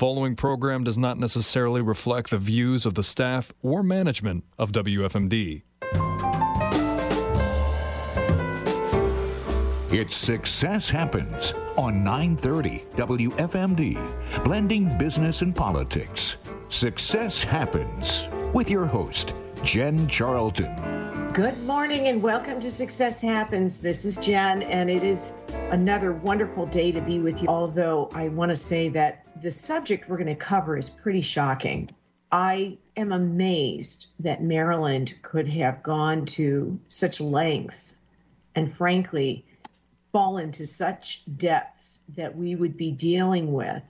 following program does not necessarily reflect the views of the staff or management of WFMD. It's Success Happens on 930 WFMD, blending business and politics. Success Happens with your host, Jen Charlton. Good morning and welcome to Success Happens. This is Jen, and it is another wonderful day to be with you. Although I want to say that the subject we're going to cover is pretty shocking. I am amazed that Maryland could have gone to such lengths and, frankly, fallen to such depths that we would be dealing with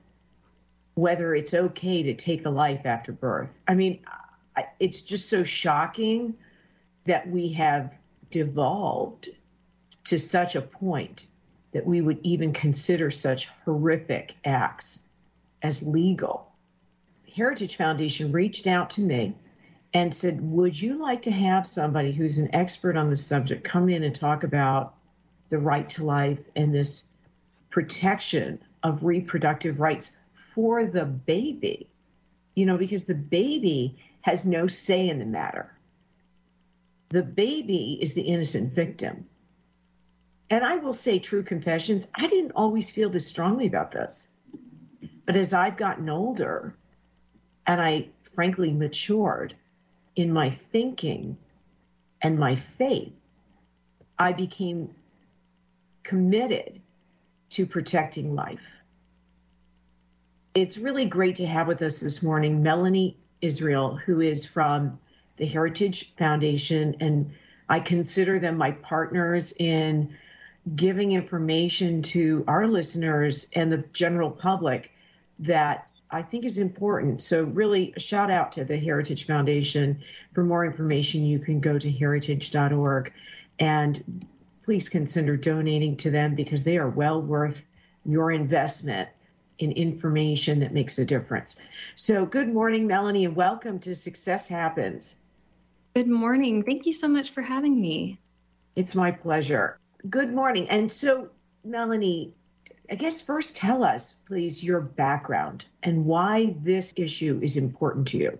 whether it's okay to take a life after birth. I mean, it's just so shocking that we have devolved to such a point that we would even consider such horrific acts as legal. Heritage Foundation reached out to me and said, Would you like to have somebody who's an expert on the subject come in and talk about the right to life and this protection of reproductive rights for the baby? You know, because the baby has no say in the matter. The baby is the innocent victim. And I will say, true confessions, I didn't always feel this strongly about this. But as I've gotten older and I frankly matured in my thinking and my faith, I became committed to protecting life. It's really great to have with us this morning Melanie Israel, who is from the Heritage Foundation, and I consider them my partners in giving information to our listeners and the general public that I think is important. So, really, a shout out to the Heritage Foundation. For more information, you can go to heritage.org and please consider donating to them because they are well worth your investment in information that makes a difference. So, good morning, Melanie, and welcome to Success Happens. Good morning. Thank you so much for having me. It's my pleasure. Good morning. And so, Melanie, I guess first tell us, please, your background and why this issue is important to you.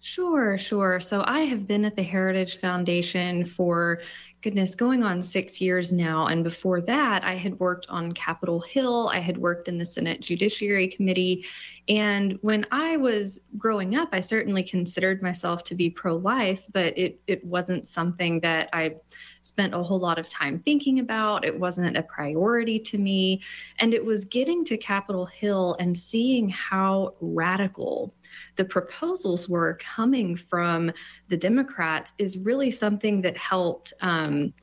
Sure, sure. So I have been at the Heritage Foundation for goodness, going on six years now. And before that, I had worked on Capitol Hill. I had worked in the Senate Judiciary Committee. And when I was growing up, I certainly considered myself to be pro life, but it, it wasn't something that I spent a whole lot of time thinking about. It wasn't a priority to me. And it was getting to Capitol Hill and seeing how radical the proposals were coming from the Democrats is really something that helped. Um,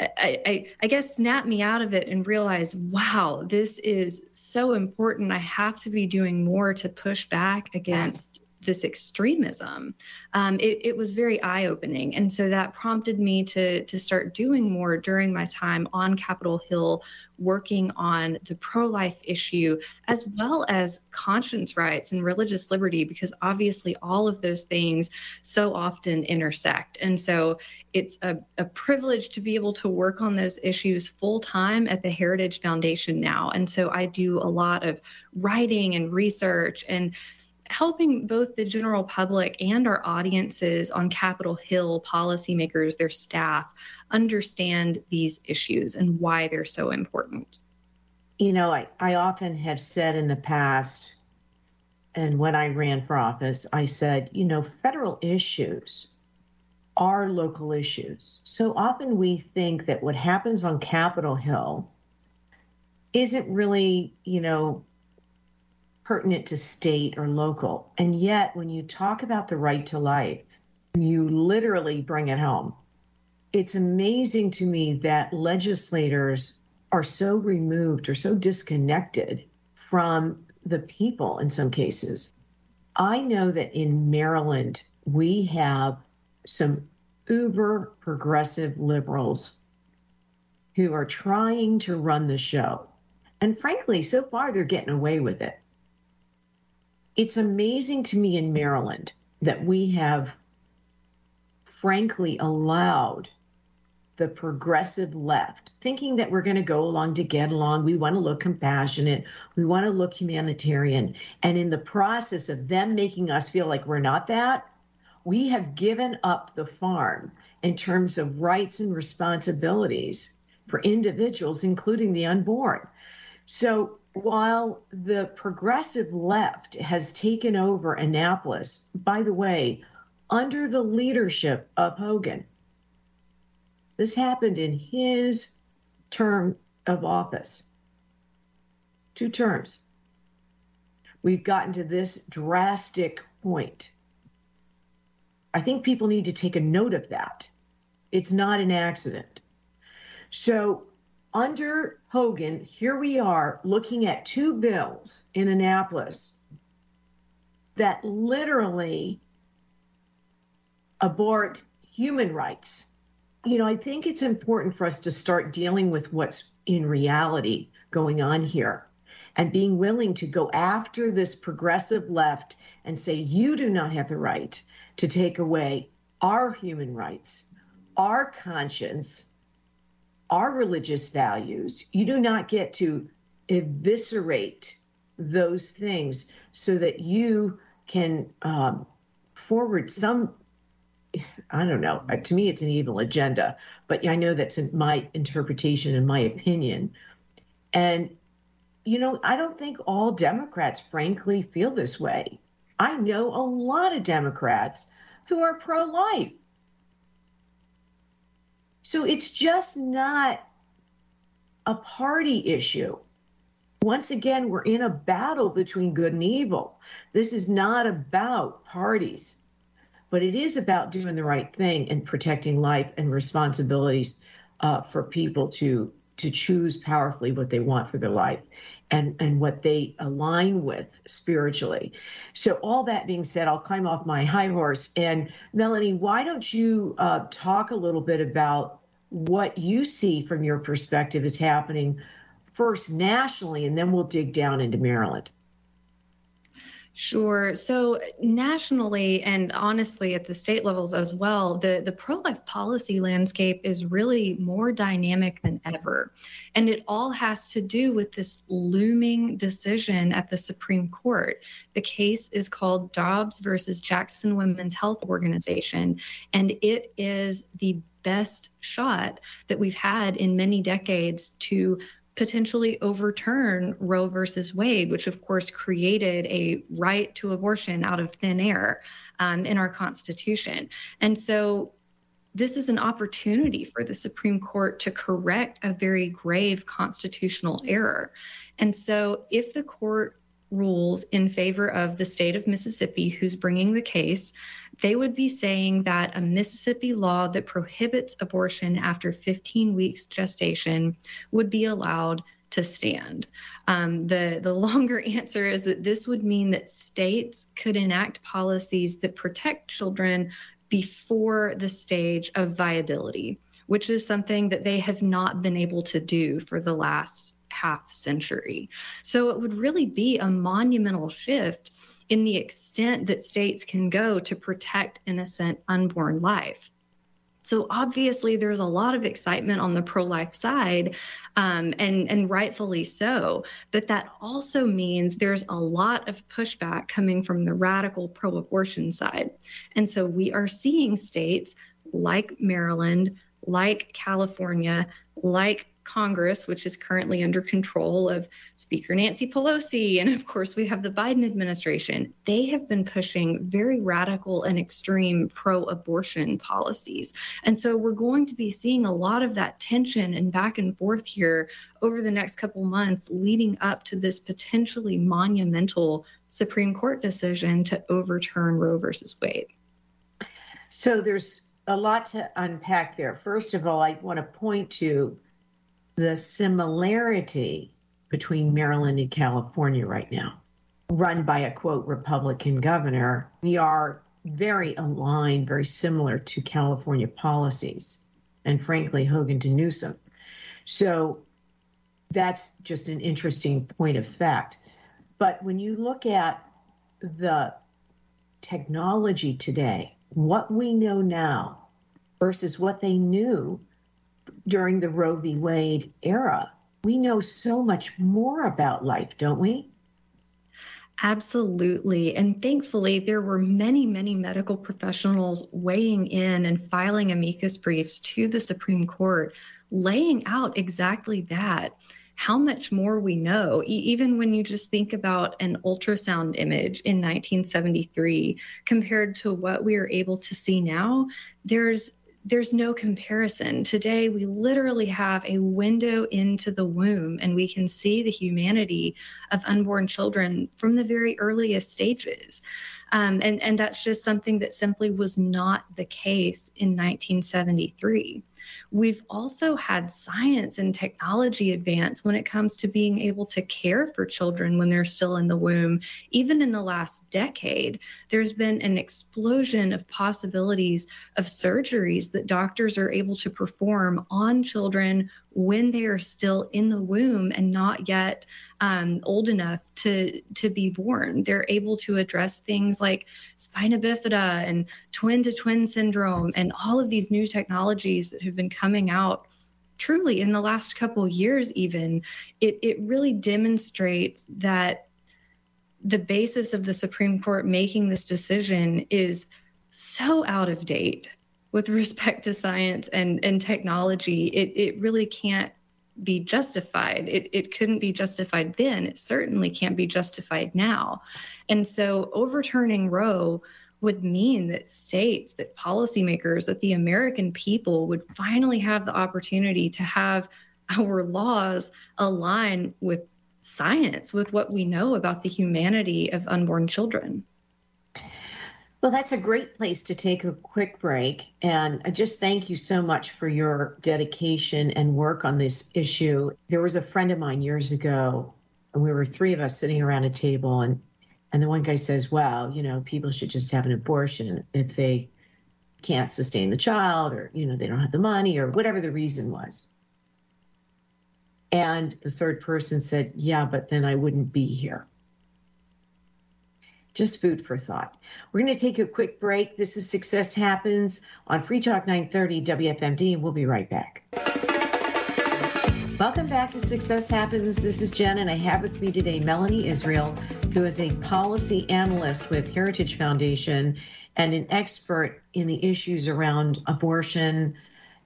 I, I, I, guess snap me out of it and realize, wow, this is so important. I have to be doing more to push back against this extremism, um, it, it, was very eye opening. And so that prompted me to, to start doing more during my time on Capitol Hill, working on the pro life issue, as well as conscience rights and religious liberty, because obviously all of those things so often intersect. And so it's a, a privilege to be able to work on those issues full time at the Heritage Foundation now. And so I do a lot of writing and research and helping both the general public and our audiences on Capitol Hill, policymakers, their staff, understand these issues and why they're so important. You know, I, I often have said in the past, and when I ran for office, I said, you know, federal issues are local issues. So often we think that what happens on Capitol Hill isn't really, you know, pertinent to state or local. And yet, when you talk about the right to life, you literally bring it home. It's amazing to me that legislators are so removed or so disconnected from the people in some cases. I know that in Maryland, we have some uber progressive liberals who are trying to run the show. And frankly, so far, they're getting away with it it's amazing to me in Maryland that we have frankly allowed the progressive left, thinking that we're going to go along to get along. We want to look compassionate. We want to look humanitarian. And in the process of them making us feel like we're not that, we have given up the farm in terms of rights and responsibilities for individuals, including the unborn. So while the progressive left has taken over Annapolis, by the way, under the leadership of Hogan, this happened in his term of office. Two terms. We've gotten to this drastic point. I think people need to take a note of that. It's not an accident. So, under Hogan, here we are looking at two bills in Annapolis that literally abort human rights. You know, I think it's important for us to start dealing with what's in reality going on here and being willing to go after this progressive left and say, you do not have the right to take away our human rights, our conscience, our religious values. You do not get to eviscerate those things so that you can um, forward some I don't know. To me, it's an evil agenda, but I know that's my interpretation and my opinion. And, you know, I don't think all Democrats, frankly, feel this way. I know a lot of Democrats who are pro life. So it's just not a party issue. Once again, we're in a battle between good and evil. This is not about parties but it is about doing the right thing and protecting life and responsibilities uh, for people to to choose powerfully what they want for their life and and what they align with spiritually. So all that being said i'll climb off my high horse. And melanie why don't you uh, talk a little bit about what you see from your perspective is happening first nationally and then we'll dig down into maryland Sure. So nationally and honestly at the state levels as well, the, the pro-life policy landscape is really more dynamic than ever. And it all has to do with this looming decision at the Supreme Court. The case is called Dobbs versus Jackson Women's Health Organization, and it is the best shot that we've had in many decades to potentially overturn Roe versus Wade, which of course created a right to abortion out of thin air um, in our Constitution. And so this is an opportunity for the Supreme Court to correct a very grave constitutional error. And so if the court rules in favor of the state of Mississippi, who's bringing the case, they would be saying that a Mississippi law that prohibits abortion after 15 weeks gestation would be allowed to stand. Um, the, the longer answer is that this would mean that states could enact policies that protect children before the stage of viability, which is something that they have not been able to do for the last half century. So it would really be a monumental shift in the extent that states can go to protect innocent unborn life. So obviously, there's a lot of excitement on the pro-life side, um, and and rightfully so. But that also means there's a lot of pushback coming from the radical pro-abortion side, and so we are seeing states like Maryland, like California, like Congress, which is currently under control of Speaker Nancy Pelosi. And of course, we have the Biden administration. They have been pushing very radical and extreme pro abortion policies. And so we're going to be seeing a lot of that tension and back and forth here over the next couple months leading up to this potentially monumental Supreme Court decision to overturn Roe versus Wade. So there's a lot to unpack there. First of all, I want to point to the similarity between Maryland and California right now, run by a quote Republican governor. We are very aligned, very similar to California policies, and frankly, Hogan to Newsom. So that's just an interesting point of fact. But when you look at the technology today, what we know now versus what they knew during the Roe v. Wade era. We know so much more about life, don't we? Absolutely. And thankfully, there were many, many medical professionals weighing in and filing amicus briefs to the Supreme Court, laying out exactly that how much more we know, e- even when you just think about an ultrasound image in 1973 compared to what we are able to see now, there's there's no comparison. Today, we literally have a window into the womb and we can see the humanity of unborn children from the very earliest stages. Um, and, and that's just something that simply was not the case in 1973. We've also had science and technology advance when it comes to being able to care for children when they're still in the womb. Even in the last decade, there's been an explosion of possibilities of surgeries that doctors are able to perform on children when they are still in the womb and not yet um, old enough to to be born. They're able to address things like spina bifida and twin to twin syndrome and all of these new technologies that have been coming out truly in the last couple years even it, it really demonstrates that the basis of the supreme court making this decision is so out of date with respect to science and, and technology it, it really can't be justified. It, it couldn't be justified then. It certainly can't be justified now. And so overturning Roe would mean that states, that policymakers, that the American people would finally have the opportunity to have our laws align with science, with what we know about the humanity of unborn children. Well, that's a great place to take a quick break. And I just thank you so much for your dedication and work on this issue. There was a friend of mine years ago, and we were three of us sitting around a table, and and the one guy says, "Well, you know, people should just have an abortion if they can't sustain the child, or you know, they don't have the money, or whatever the reason was." And the third person said, "Yeah, but then I wouldn't be here." Just food for thought. We're going to take a quick break. This is Success Happens on Free Talk 930 WFMD, and we'll be right back. Welcome back to Success Happens. This is Jen, and I have with me today Melanie Israel, who is a policy analyst with Heritage Foundation and an expert in the issues around abortion,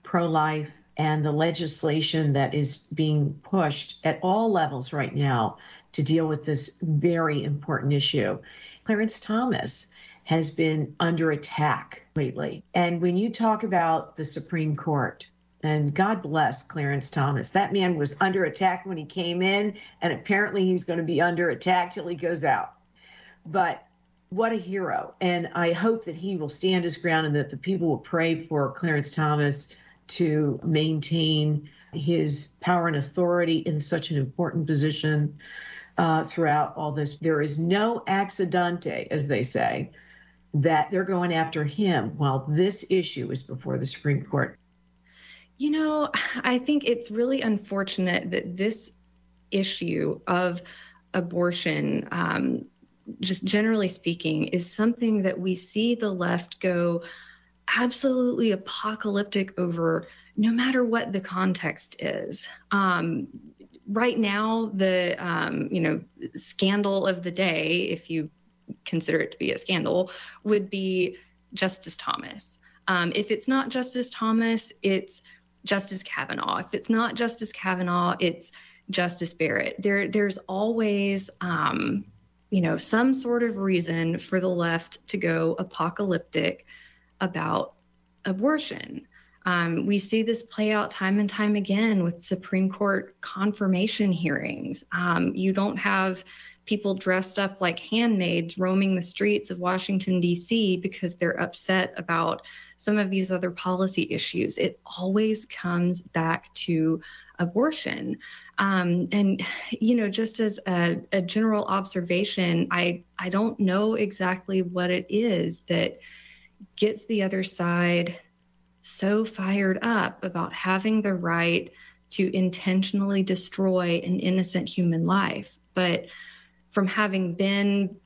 pro life, and the legislation that is being pushed at all levels right now to deal with this very important issue. Clarence Thomas has been under attack lately. And when you talk about the Supreme Court, and God bless Clarence Thomas, that man was under attack when he came in, and apparently he's going to be under attack till he goes out. But what a hero. And I hope that he will stand his ground and that the people will pray for Clarence Thomas to maintain his power and authority in such an important position uh, throughout all this. There is no accidente, as they say, that they're going after him while this issue is before the Supreme Court. You know, I think it's really unfortunate that this issue of abortion, um, just generally speaking, is something that we see the left go absolutely apocalyptic over no matter what the context is. Um, right now, the um, you know scandal of the day, if you consider it to be a scandal, would be Justice Thomas. Um, if it's not Justice Thomas, it's Justice Kavanaugh. If it's not Justice Kavanaugh, it's Justice Barrett. There, there's always, um, you know, some sort of reason for the left to go apocalyptic about abortion. Um, we see this play out time and time again with Supreme Court confirmation hearings. Um, you don't have people dressed up like handmaids roaming the streets of Washington, D.C., because they're upset about some of these other policy issues. It always comes back to abortion. Um, and, you know, just as a, a general observation, I, I don't know exactly what it is that gets the other side so fired up about having the right to intentionally destroy an innocent human life. But from having been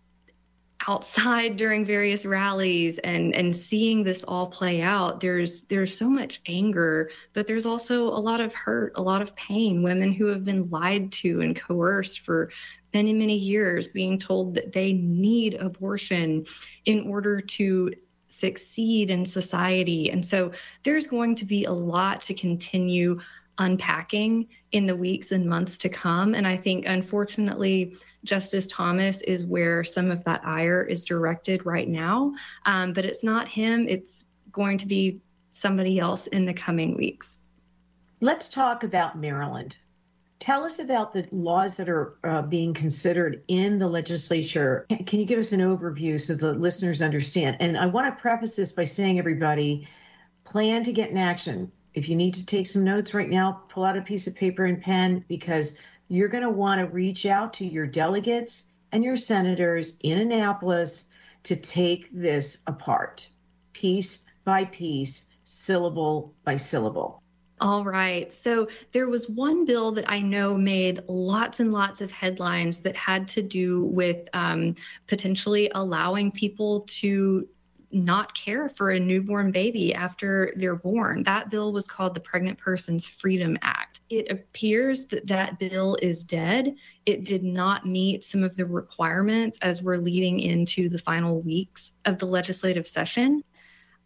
outside during various rallies and and seeing this all play out there's there's so much anger but there's also a lot of hurt a lot of pain women who have been lied to and coerced for many many years being told that they need abortion in order to succeed in society and so there's going to be a lot to continue unpacking in the weeks and months to come. And I think, unfortunately, Justice Thomas is where some of that ire is directed right now. Um, but it's not him, it's going to be somebody else in the coming weeks. Let's talk about Maryland. Tell us about the laws that are uh, being considered in the legislature. Can you give us an overview so the listeners understand? And I want to preface this by saying, everybody, plan to get in action if you need to take some notes right now, pull out a piece of paper and pen because you're going to want to reach out to your delegates and your senators in Annapolis to take this apart, piece by piece, syllable by syllable. All right. So there was one bill that I know made lots and lots of headlines that had to do with um, potentially allowing people to not care for a newborn baby after they're born. That bill was called the Pregnant Persons Freedom Act. It appears that that bill is dead. It did not meet some of the requirements as we're leading into the final weeks of the legislative session.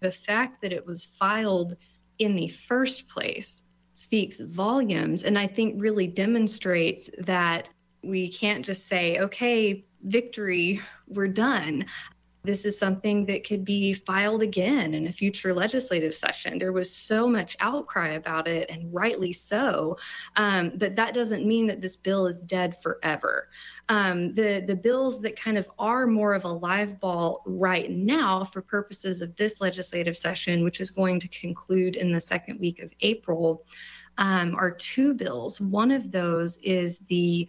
The fact that it was filed in the first place speaks volumes. And I think really demonstrates that we can't just say, okay, victory, we're done this is something that could be filed again in a future legislative session. There was so much outcry about it, and rightly so. Um, but that doesn't mean that this bill is dead forever. Um, the the bills that kind of are more of a live ball right now for purposes of this legislative session, which is going to conclude in the second week of April, um, are two bills. One of those is the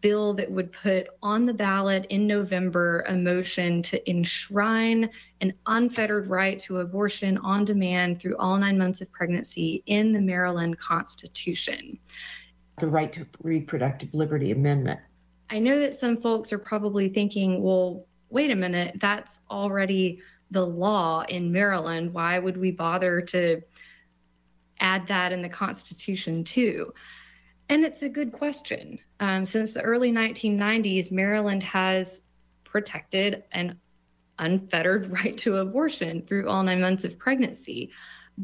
bill that would put on the ballot in November a motion to enshrine an unfettered right to abortion on demand through all nine months of pregnancy in the Maryland Constitution. The Right to Reproductive Liberty Amendment. I know that some folks are probably thinking, well, wait a minute, that's already the law in Maryland. Why would we bother to add that in the Constitution too? And it's a good question. Um, since the early 1990s, Maryland has protected an unfettered right to abortion through all nine months of pregnancy.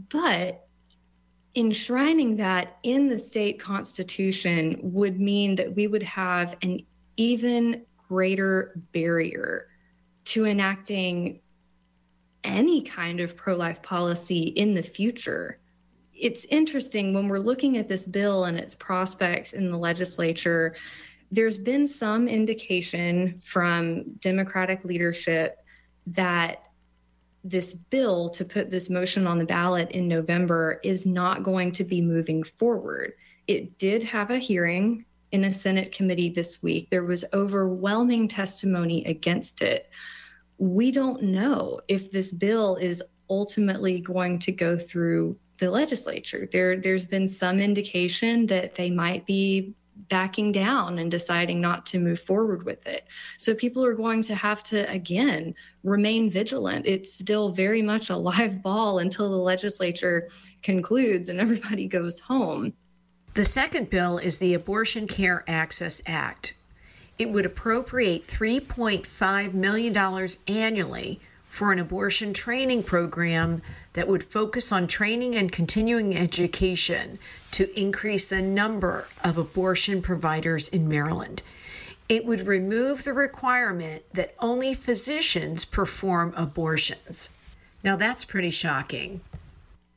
But enshrining that in the state constitution would mean that we would have an even greater barrier to enacting any kind of pro life policy in the future it's interesting when we're looking at this bill and its prospects in the legislature. There's been some indication from Democratic leadership that this bill to put this motion on the ballot in November is not going to be moving forward. It did have a hearing in a Senate committee this week. There was overwhelming testimony against it. We don't know if this bill is ultimately going to go through the legislature. There, there's been some indication that they might be backing down and deciding not to move forward with it. So people are going to have to, again, remain vigilant. It's still very much a live ball until the legislature concludes and everybody goes home. The second bill is the Abortion Care Access Act. It would appropriate $3.5 million annually for an abortion training program that would focus on training and continuing education to increase the number of abortion providers in Maryland. It would remove the requirement that only physicians perform abortions. Now, that's pretty shocking.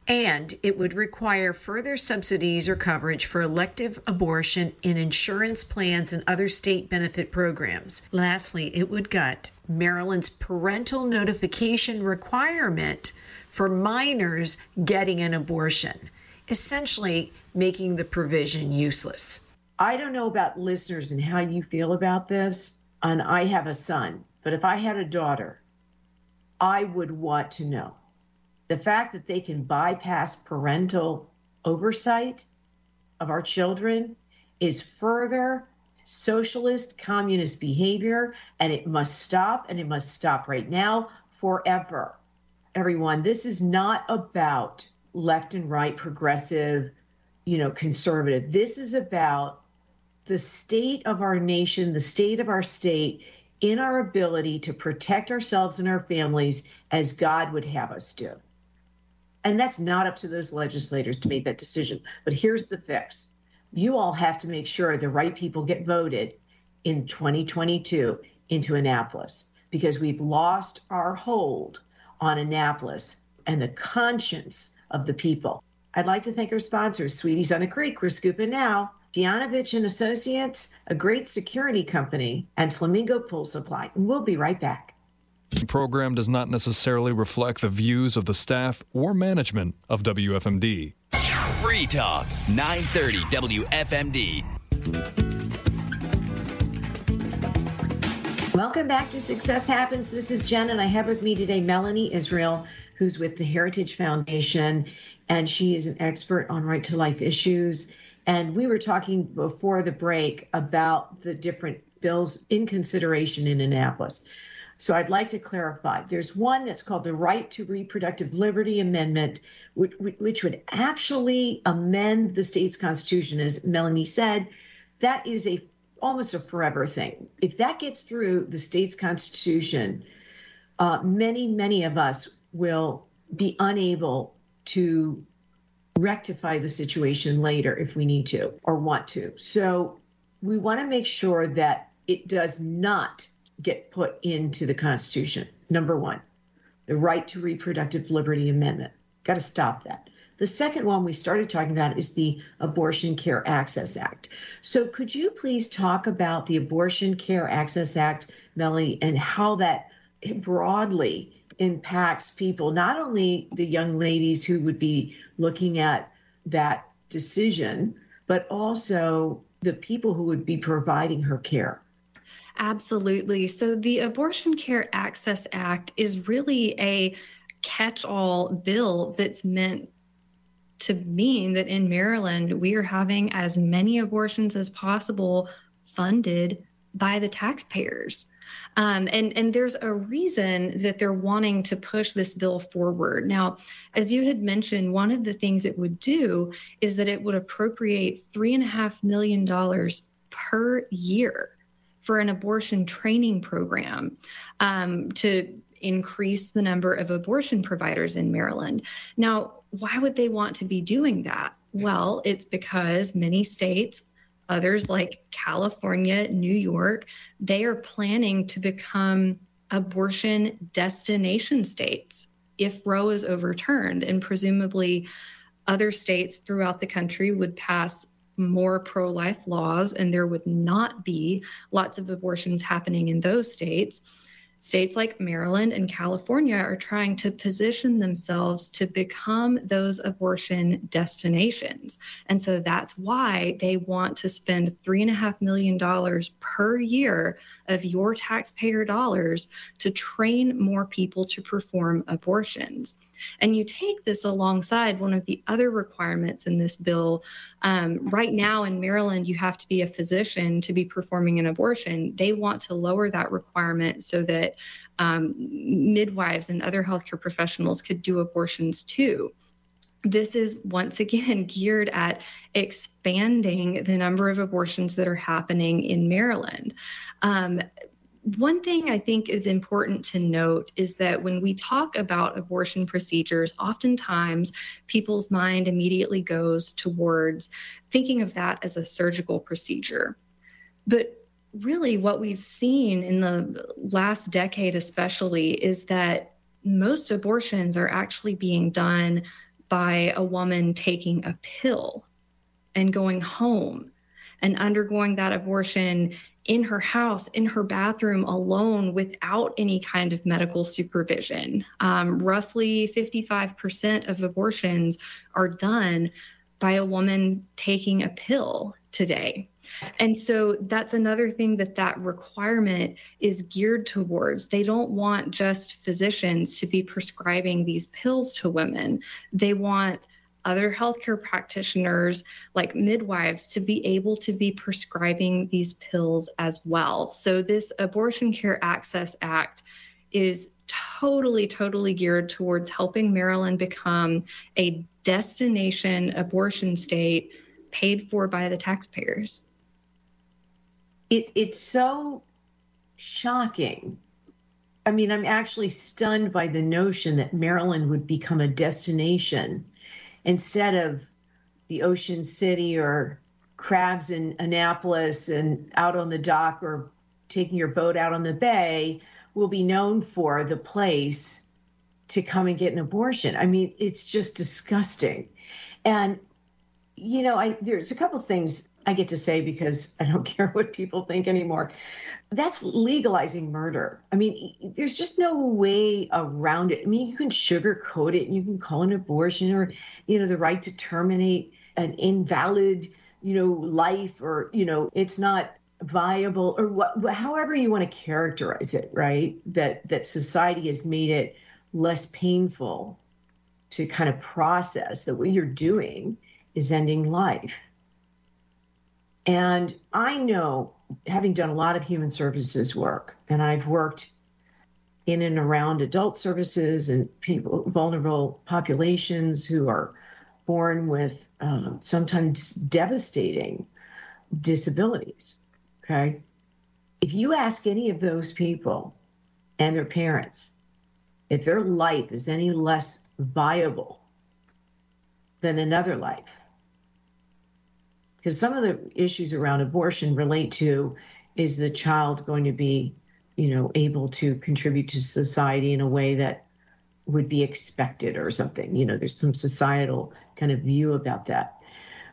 And it would require further subsidies or coverage for elective abortion in insurance plans and other state benefit programs. Lastly, it would gut Maryland's parental notification requirement for minors getting an abortion, essentially making the provision useless. I don't know about listeners and how you feel about this, and I have a son, but if I had a daughter, I would want to know. The fact that they can bypass parental oversight of our children is further socialist communist behavior, and it must stop, and it must stop right now forever. Everyone, this is not about left and right, progressive, you know, conservative. This is about the state of our nation, the state of our state in our ability to protect ourselves and our families as God would have us do. And that's not up to those legislators to make that decision. But here's the fix you all have to make sure the right people get voted in 2022 into Annapolis because we've lost our hold on Annapolis and the conscience of the people. I'd like to thank our sponsors, Sweeties on the Creek. We're scooping now. Dianovich and Associates, a great security company, and Flamingo Pool Supply. And we'll be right back. The program does not necessarily reflect the views of the staff or management of WFMD. Free Talk, 930 WFMD. Welcome back to Success Happens. This is Jen, and I have with me today Melanie Israel, who's with the Heritage Foundation, and she is an expert on right to life issues. And we were talking before the break about the different bills in consideration in Annapolis. So I'd like to clarify. There's one that's called the Right to Reproductive Liberty Amendment, which, which would actually amend the state's constitution, as Melanie said. That is a almost a forever thing. If that gets through the state's constitution, uh, many, many of us will be unable to rectify the situation later if we need to or want to. So we want to make sure that it does not get put into the Constitution. Number one, the right to reproductive liberty amendment. Got to stop that. The second one we started talking about is the Abortion Care Access Act. So, could you please talk about the Abortion Care Access Act, Melanie, and how that broadly impacts people, not only the young ladies who would be looking at that decision, but also the people who would be providing her care? Absolutely. So, the Abortion Care Access Act is really a catch all bill that's meant to mean that in Maryland, we are having as many abortions as possible funded by the taxpayers. Um, and, and there's a reason that they're wanting to push this bill forward. Now, as you had mentioned, one of the things it would do is that it would appropriate $3.5 million per year for an abortion training program um, to increase the number of abortion providers in Maryland. Now, why would they want to be doing that? Well, it's because many states, others like California, New York, they are planning to become abortion destination states if Roe is overturned. And presumably, other states throughout the country would pass more pro life laws, and there would not be lots of abortions happening in those states. States like Maryland and California are trying to position themselves to become those abortion destinations. And so that's why they want to spend $3.5 million per year of your taxpayer dollars to train more people to perform abortions. And you take this alongside one of the other requirements in this bill. Um, right now in Maryland, you have to be a physician to be performing an abortion. They want to lower that requirement so that um, midwives and other healthcare professionals could do abortions too this is once again geared at expanding the number of abortions that are happening in Maryland. Um, one thing I think is important to note is that when we talk about abortion procedures, oftentimes people's mind immediately goes towards thinking of that as a surgical procedure. But really, what we've seen in the last decade, especially, is that most abortions are actually being done by a woman taking a pill and going home and undergoing that abortion in her house, in her bathroom alone without any kind of medical supervision. Um, roughly 55% of abortions are done by a woman taking a pill today. And so that's another thing that that requirement is geared towards. They don't want just physicians to be prescribing these pills to women. They want other healthcare practitioners like midwives to be able to be prescribing these pills as well. So, this Abortion Care Access Act is totally, totally geared towards helping Maryland become a destination abortion state paid for by the taxpayers. It, it's so shocking. I mean, I'm actually stunned by the notion that Maryland would become a destination instead of the Ocean City or crabs in Annapolis and out on the dock or taking your boat out on the bay will be known for the place to come and get an abortion. I mean, it's just disgusting. And you know, I there's a couple things I get to say because I don't care what people think anymore. That's legalizing murder. I mean, there's just no way around it. I mean, you can sugarcoat it and you can call an abortion or, you know, the right to terminate an invalid, you know, life or, you know, it's not viable or what however you want to characterize it, right? That that society has made it less painful to kind of process that what you're doing is ending life. And I know, having done a lot of human services work, and I've worked in and around adult services and people, vulnerable populations who are born with um, sometimes devastating disabilities. Okay. If you ask any of those people and their parents if their life is any less viable than another life, because some of the issues around abortion relate to is the child going to be you know able to contribute to society in a way that would be expected or something? You know there's some societal kind of view about that.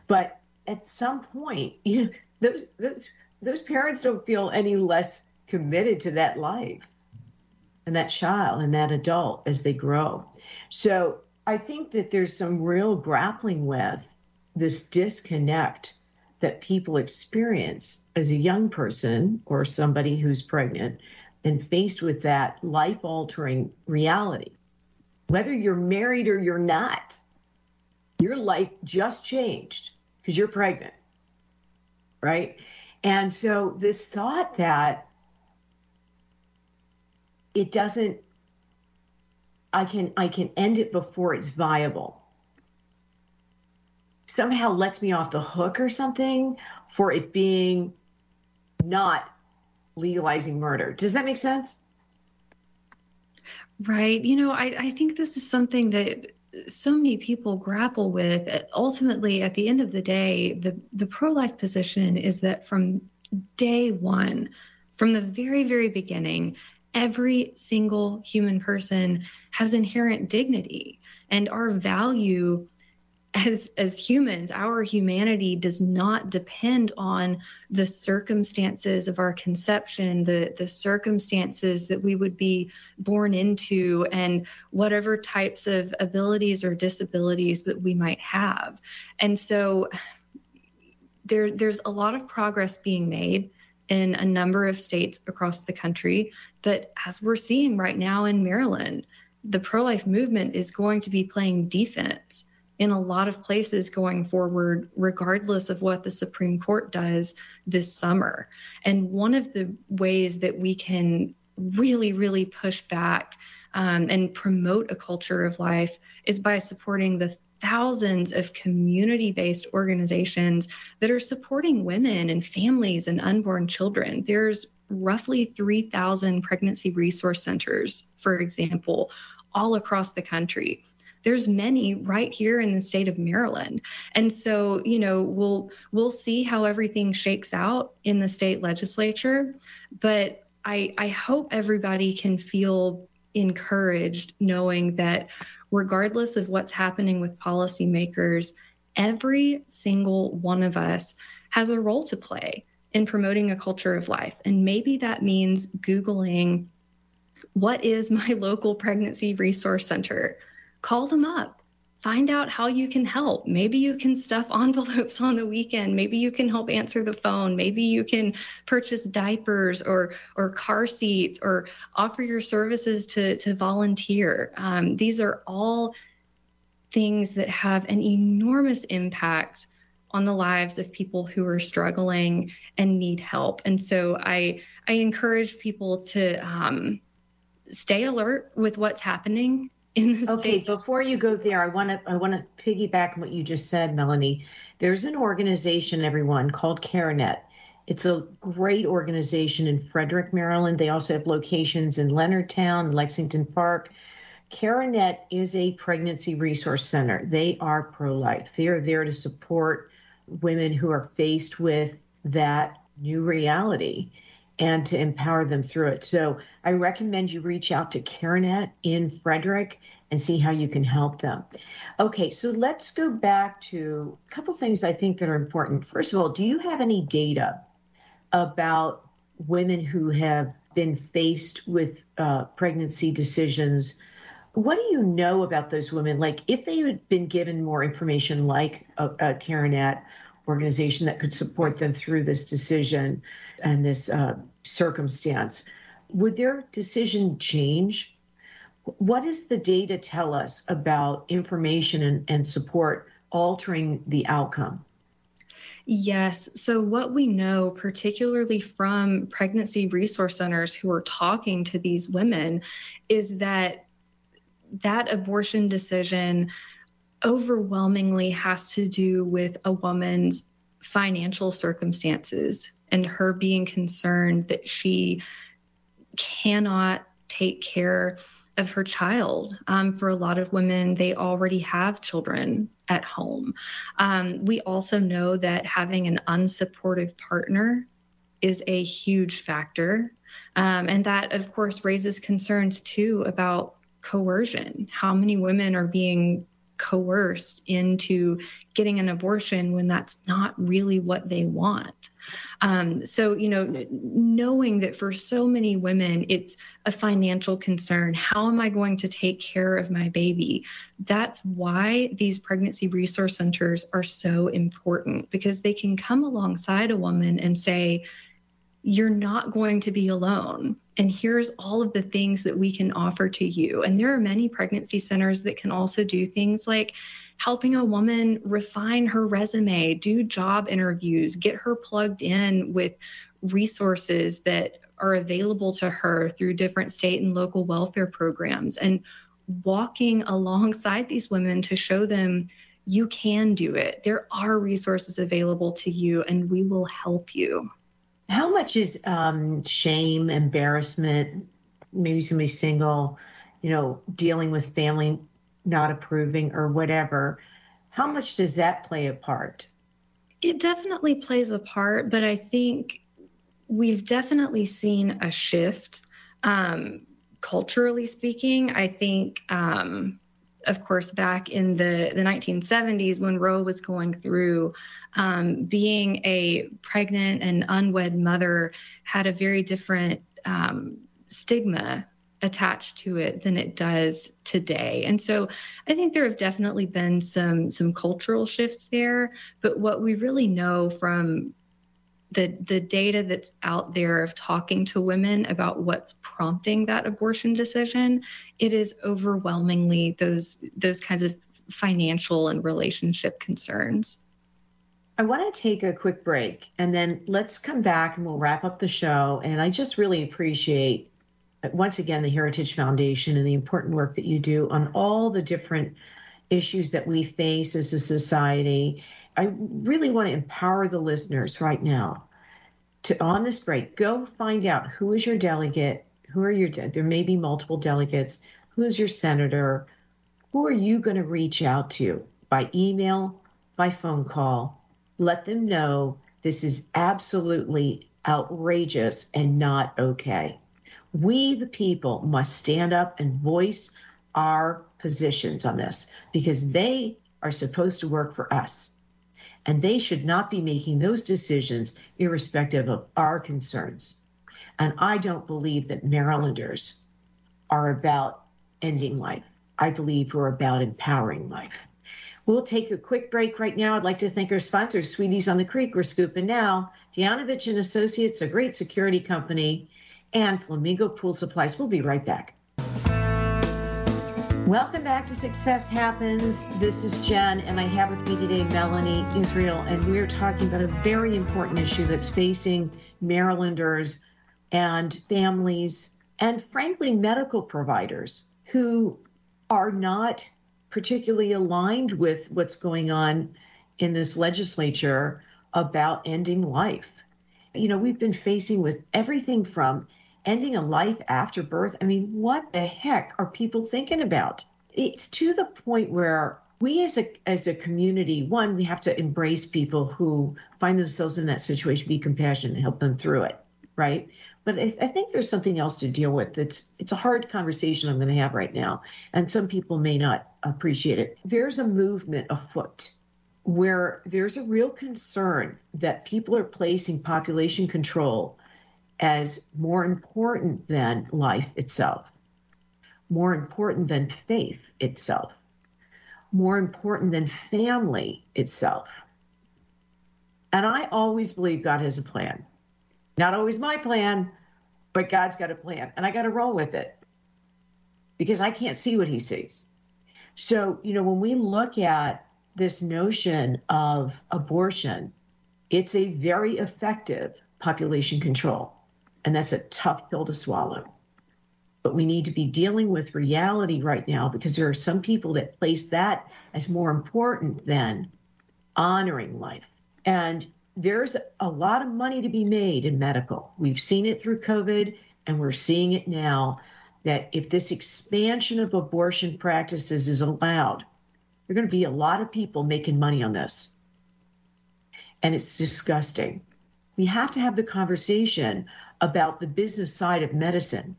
But at some point you know those those, those parents don't feel any less committed to that life and that child and that adult as they grow. So i think that there's some real grappling with this disconnect that people experience as a young person or somebody who's pregnant and faced with that life altering reality. Whether you're married or you're not, your life just changed because you're pregnant. Right. And so this thought that it doesn't I can I can end it before it's viable somehow lets me off the hook or something for it being not legalizing murder. Does that make sense? Right. You know, I, I think this is something that so many people grapple with. Ultimately, at the end of the day, the, the pro life position is that from day one, from the very, very beginning, every single human person has inherent dignity and our value as as humans our humanity does not depend on the circumstances of our conception the the circumstances that we would be born into and whatever types of abilities or disabilities that we might have. And so there there's a lot of progress being made in a number of states across the country but as we're seeing right now in Maryland the pro-life movement is going to be playing defense in a lot of places going forward, regardless of what the Supreme Court does this summer. And one of the ways that we can really, really push back um, and promote a culture of life is by supporting the thousands of community based organizations that are supporting women and families and unborn children. There's roughly 3,000 pregnancy resource centers, for example, all across the country there's many right here in the state of Maryland. And so, you know, we'll we'll see how everything shakes out in the state legislature, but I I hope everybody can feel encouraged knowing that regardless of what's happening with policymakers, every single one of us has a role to play in promoting a culture of life. And maybe that means Googling what is my local pregnancy resource center? Call them up find out how you can help. Maybe you can stuff envelopes on the weekend. Maybe you can help answer the phone. Maybe you can purchase diapers or or car seats or offer your services to to volunteer. Um, these are all things that have an enormous impact on the lives of people who are struggling and need help. And so I I encourage people to um, stay alert with what's happening in the okay before you go there i want to i want to piggyback on what you just said melanie. There's an organization everyone called carenet it's a great organization in frederick maryland. They also have locations in leonardtown lexington park. Carenet is a pregnancy resource center. They are pro-life. They are there to support women who are faced with that new reality and to empower them through it. So I recommend you reach out to CareNet in Frederick and see how you can help them. Okay, so let's go back to a couple things I think that are important. First of all, do you have any data about women who have been faced with uh, pregnancy decisions? What do you know about those women? Like, if they had been given more information, like a, a CareNet organization that could support them through this decision and this uh, circumstance. Would their decision change? What does the data tell us about information and, and support altering the outcome? Yes. So, what we know, particularly from pregnancy resource centers who are talking to these women, is that that abortion decision overwhelmingly has to do with a woman's financial circumstances and her being concerned that she cannot take care of her child. Um, for a lot of women, they already have children at home. Um, we also know that having an unsupportive partner is a huge factor. Um, and that, of course, raises concerns too about coercion. How many women are being coerced into getting an abortion when that's not really what they want. Um, so, you know, knowing that for so many women, it's a financial concern. How am I going to take care of my baby? That's why these pregnancy resource centers are so important because they can come alongside a woman and say, you're not going to be alone. And here's all of the things that we can offer to you. And there are many pregnancy centers that can also do things like helping a woman refine her resume, do job interviews, get her plugged in with resources that are available to her through different state and local welfare programs, and walking alongside these women to show them you can do it. There are resources available to you, and we will help you. How much is um, shame, embarrassment, maybe somebody single, you know, dealing with family not approving or whatever? How much does that play a part? It definitely plays a part, but I think we've definitely seen a shift. Um, culturally speaking, I think um, of course, back in the, the 1970s when Roe was going through, um, being a pregnant and unwed mother had a very different um, stigma attached to it than it does today. And so I think there have definitely been some some cultural shifts there, but what we really know from the the data that's out there of talking to women about what's prompting that abortion decision it is overwhelmingly those those kinds of financial and relationship concerns I want to take a quick break and then let's come back and we'll wrap up the show. And I just really appreciate, once again, the Heritage Foundation and the important work that you do on all the different issues that we face as a society I really want to empower the listeners right now to on this break go find out who is your delegate, who are your there may be multiple delegates, who is your senator, who are you going to reach out to by email, by phone call. Let them know this is absolutely outrageous and not okay. We, the people, must stand up and voice our positions on this because they are supposed to work for us and they should not be making those decisions irrespective of our concerns. And I don't believe that Marylanders are about ending life. I believe we're about empowering life. We'll take a quick break right now. I'd like to thank our sponsors, Sweeties on the Creek. We're scooping now. Dianovich and Associates, a great security company, and Flamingo Pool Supplies. We'll be right back. Welcome back to Success Happens. This is Jen, and I have with me today Melanie Israel, and we're talking about a very important issue that's facing Marylanders and families, and frankly, medical providers who are not particularly aligned with what's going on in this legislature about ending life. You know, we've been facing with everything from ending a life after birth. I mean, what the heck are people thinking about? It's to the point where we as a as a community, one, we have to embrace people who find themselves in that situation, be compassionate, and help them through it, right? But I, I think there's something else to deal with. It's it's a hard conversation I'm going to have right now, and some people may not appreciate it. There's a movement afoot where there's a real concern that people are placing population control as more important than life itself, more important than faith itself, more important than family itself. And I always believe God has a plan. Not always my plan, but God's got a plan, and I got to roll with it because I can't see what He sees. So, you know, when we look at this notion of abortion, it's a very effective population control. And that's a tough pill to swallow. But we need to be dealing with reality right now because there are some people that place that as more important than honoring life. And there's a lot of money to be made in medical. We've seen it through COVID and we're seeing it now that if this expansion of abortion practices is allowed, there are going to be a lot of people making money on this. And it's disgusting. We have to have the conversation about the business side of medicine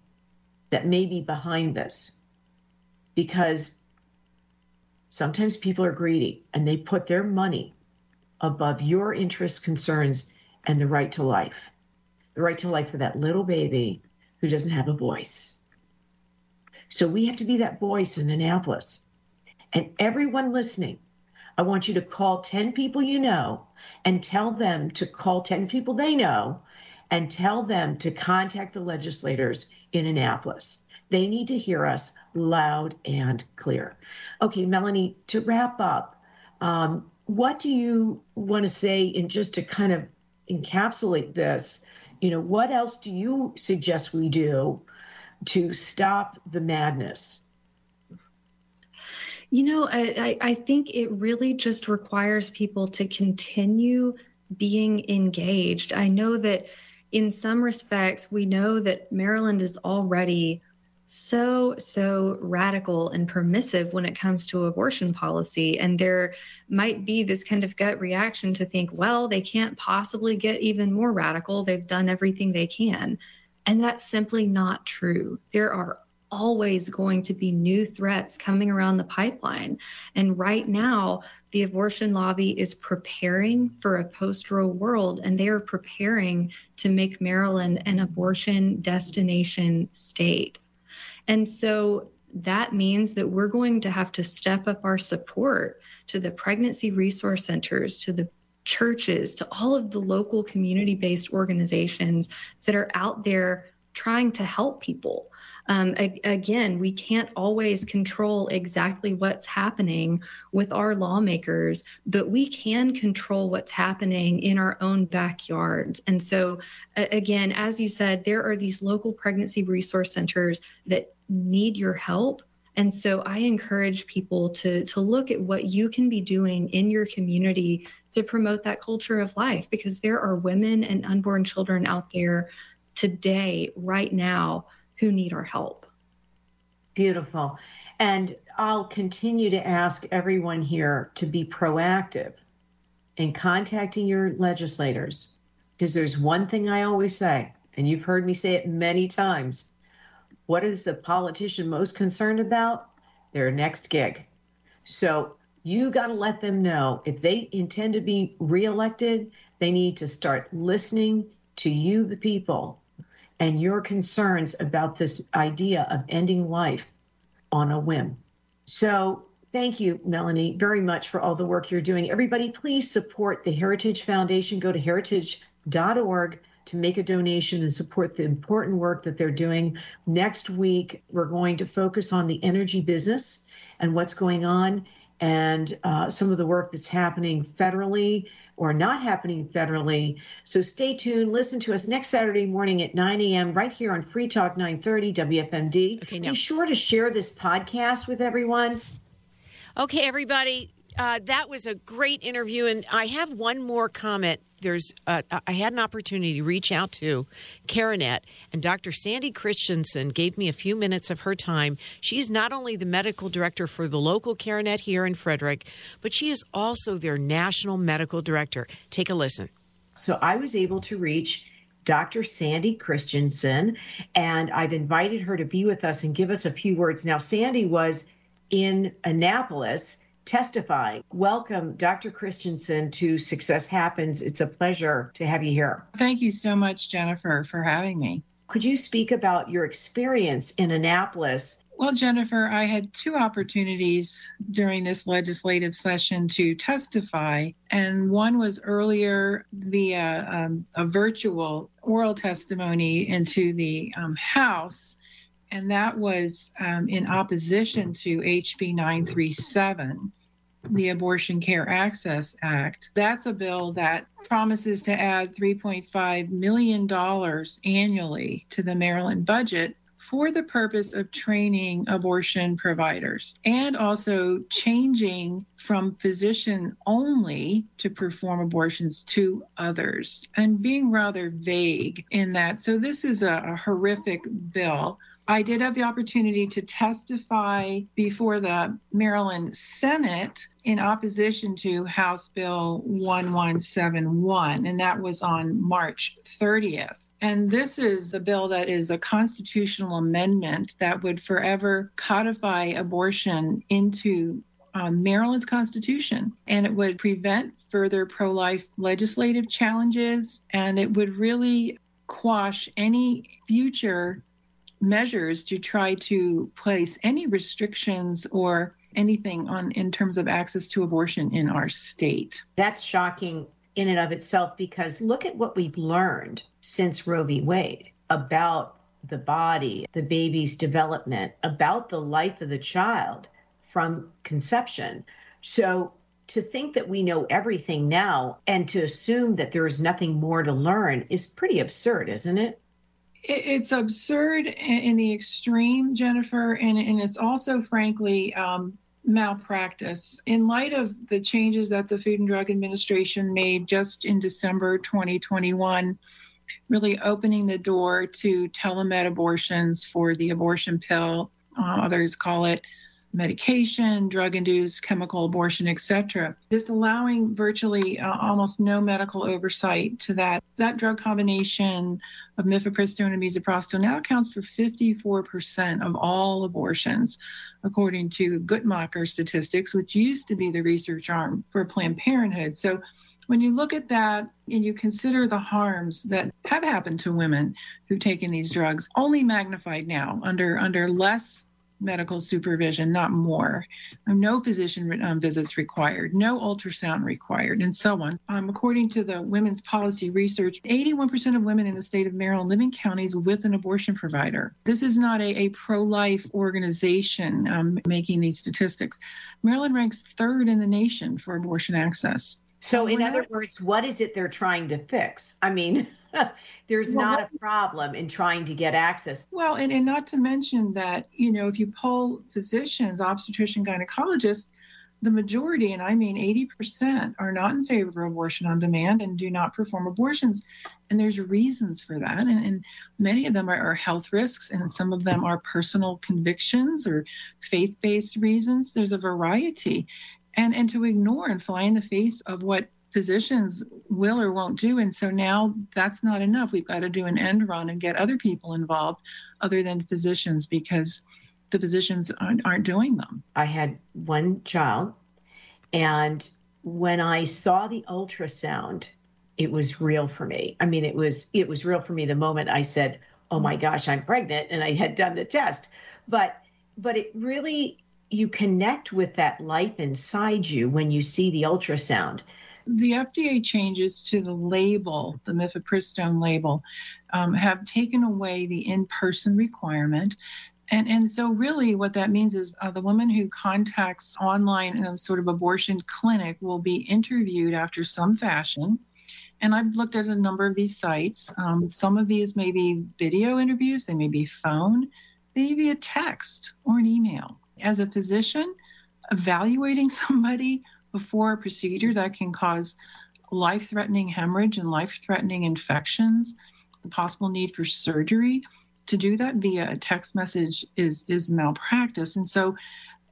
that may be behind this because sometimes people are greedy and they put their money above your interests, concerns, and the right to life. The right to life for that little baby who doesn't have a voice. So we have to be that voice in Annapolis. And everyone listening, I want you to call 10 people you know and tell them to call 10 people they know and tell them to contact the legislators in Annapolis. They need to hear us loud and clear. Okay, Melanie, to wrap up, um, what do you want to say, and just to kind of encapsulate this, you know, what else do you suggest we do to stop the madness? You know, I, I think it really just requires people to continue being engaged. I know that in some respects, we know that Maryland is already so, so radical and permissive when it comes to abortion policy. And there might be this kind of gut reaction to think, well, they can't possibly get even more radical. They've done everything they can. And that's simply not true. There are always going to be new threats coming around the pipeline. And right now, the abortion lobby is preparing for a post Roe world, and they are preparing to make Maryland an abortion destination state. And so that means that we're going to have to step up our support to the pregnancy resource centers, to the churches, to all of the local community based organizations that are out there trying to help people. Um, a- again, we can't always control exactly what's happening with our lawmakers, but we can control what's happening in our own backyards. And so, uh, again, as you said, there are these local pregnancy resource centers that need your help. And so I encourage people to, to look at what you can be doing in your community to promote that culture of life because there are women and unborn children out there today, right now, who need our help. Beautiful. And I'll continue to ask everyone here to be proactive in contacting your legislators because there's one thing I always say, and you've heard me say it many times. What is the politician most concerned about? Their next gig. So you got to let them know if they intend to be reelected, they need to start listening to you, the people, and your concerns about this idea of ending life on a whim. So, thank you, Melanie, very much for all the work you're doing. Everybody, please support the Heritage Foundation. Go to heritage.org to make a donation and support the important work that they're doing. Next week, we're going to focus on the energy business and what's going on and uh, some of the work that's happening federally or not happening federally. So stay tuned. Listen to us next Saturday morning at 9 a.m. right here on Free Talk 930 WFMD. Okay, now. Be sure to share this podcast with everyone. Okay, everybody. Uh, that was a great interview, and I have one more comment there's uh, I had an opportunity to reach out to CareNet, and Dr. Sandy Christensen gave me a few minutes of her time. She's not only the medical director for the local CareNet here in Frederick, but she is also their national medical director. Take a listen. So I was able to reach Dr. Sandy Christensen, and I've invited her to be with us and give us a few words. Now, Sandy was in Annapolis testifying. Welcome, Dr. Christensen, to Success Happens. It's a pleasure to have you here. Thank you so much, Jennifer, for having me. Could you speak about your experience in Annapolis? Well, Jennifer, I had two opportunities during this legislative session to testify, and one was earlier via um, a virtual oral testimony into the um, House and that was um, in opposition to HB 937, the Abortion Care Access Act. That's a bill that promises to add $3.5 million annually to the Maryland budget for the purpose of training abortion providers and also changing from physician only to perform abortions to others and being rather vague in that. So, this is a, a horrific bill. I did have the opportunity to testify before the Maryland Senate in opposition to House Bill 1171, and that was on March 30th. And this is a bill that is a constitutional amendment that would forever codify abortion into um, Maryland's Constitution, and it would prevent further pro life legislative challenges, and it would really quash any future measures to try to place any restrictions or anything on in terms of access to abortion in our state. That's shocking in and of itself because look at what we've learned since Roe v. Wade about the body, the baby's development, about the life of the child from conception. So to think that we know everything now and to assume that there is nothing more to learn is pretty absurd, isn't it? It's absurd in the extreme, Jennifer, and, and it's also, frankly, um, malpractice. In light of the changes that the Food and Drug Administration made just in December 2021, really opening the door to telemed abortions for the abortion pill, uh, others call it medication, drug induced chemical abortion, etc. Just allowing virtually uh, almost no medical oversight to that. That drug combination of mifepristone and misoprostol now accounts for 54% of all abortions, according to Guttmacher statistics, which used to be the research arm for Planned Parenthood. So when you look at that and you consider the harms that have happened to women who've taken these drugs, only magnified now under under less medical supervision, not more. No physician um, visits required, no ultrasound required, and so on. Um, according to the Women's Policy Research, 81% of women in the state of Maryland live in counties with an abortion provider. This is not a, a pro life organization um, making these statistics. Maryland ranks third in the nation for abortion access. So, in other words, what is it they're trying to fix? I mean, there's well, not a problem in trying to get access. Well, and, and not to mention that, you know, if you poll physicians, obstetrician gynecologists, the majority, and I mean 80%, are not in favor of abortion on demand and do not perform abortions. And there's reasons for that. And, and many of them are, are, health risks, and some of them are personal convictions or faith based reasons. There's a variety. And, and to ignore and fly in the face of what physicians will or won't do. And so now that's not enough. We've got to do an end run and get other people involved other than physicians because the physicians aren't, aren't doing them. I had one child, and when I saw the ultrasound, it was real for me. I mean, it was it was real for me the moment I said, "Oh my gosh, I'm pregnant," and I had done the test. But but it really you connect with that life inside you when you see the ultrasound The FDA changes to the label, the mifepristone label, um, have taken away the in person requirement. And, and so, really, what that means is uh, the woman who contacts online a sort of abortion clinic will be interviewed after some fashion. And I've looked at a number of these sites. Um, some of these may be video interviews, they may be phone, they may be a text or an email. As a physician, evaluating somebody before a procedure that can cause life threatening hemorrhage and life threatening infections, the possible need for surgery. To do that via a text message is, is malpractice. And so,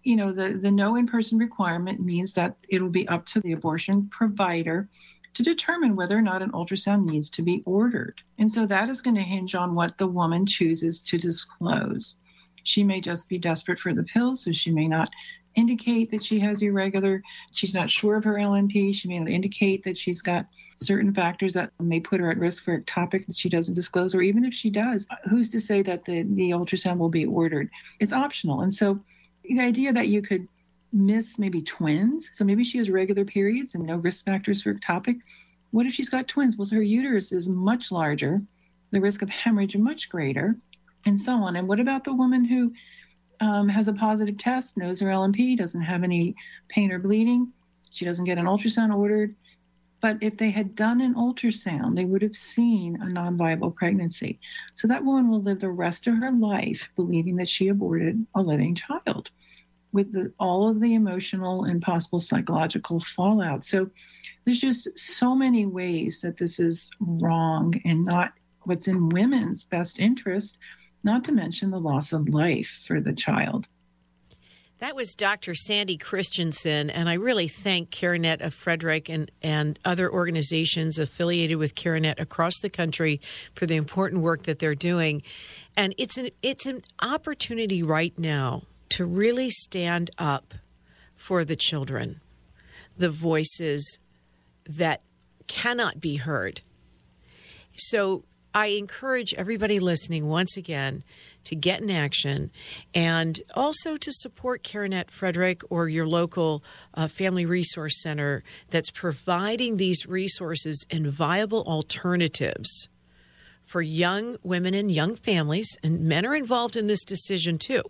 you know, the, the no in person requirement means that it'll be up to the abortion provider to determine whether or not an ultrasound needs to be ordered. And so that is going to hinge on what the woman chooses to disclose. She may just be desperate for the pills, so she may not indicate that she has irregular, she's not sure of her LMP. She may indicate that she's got certain factors that may put her at risk for ectopic that she doesn't disclose, or even if she does, who's to say that the, the ultrasound will be ordered? It's optional. And so the idea that you could miss maybe twins, so maybe she has regular periods and no risk factors for ectopic. What if she's got twins? Well, her uterus is much larger, the risk of hemorrhage much greater, and so on. And what about the woman who um, has a positive test, knows her LMP, doesn't have any pain or bleeding. She doesn't get an ultrasound ordered. But if they had done an ultrasound, they would have seen a non viable pregnancy. So that woman will live the rest of her life believing that she aborted a living child with the, all of the emotional and possible psychological fallout. So there's just so many ways that this is wrong and not what's in women's best interest not to mention the loss of life for the child. That was Dr. Sandy Christensen, and I really thank CareNet of Frederick and, and other organizations affiliated with CareNet across the country for the important work that they're doing. And it's an it's an opportunity right now to really stand up for the children, the voices that cannot be heard. So I encourage everybody listening once again to get in action and also to support CareNet Frederick or your local uh, Family Resource Center that's providing these resources and viable alternatives for young women and young families. And men are involved in this decision too,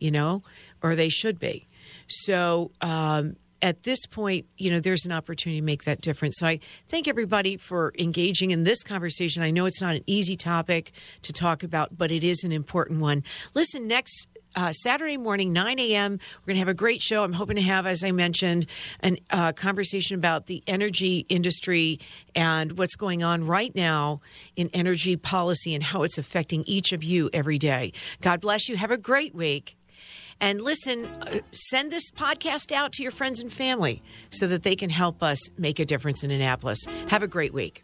you know, or they should be. So, um, at this point, you know, there's an opportunity to make that difference. So I thank everybody for engaging in this conversation. I know it's not an easy topic to talk about, but it is an important one. Listen, next uh, Saturday morning, 9 a.m. We're going to have a great show. I'm hoping to have, as I mentioned, a uh, conversation about the energy industry and what's going on right now in energy policy and how it's affecting each of you every day. God bless you. Have a great week. And listen, uh, send this podcast out to your friends and family so that they can help us make a difference in Annapolis. Have a great week.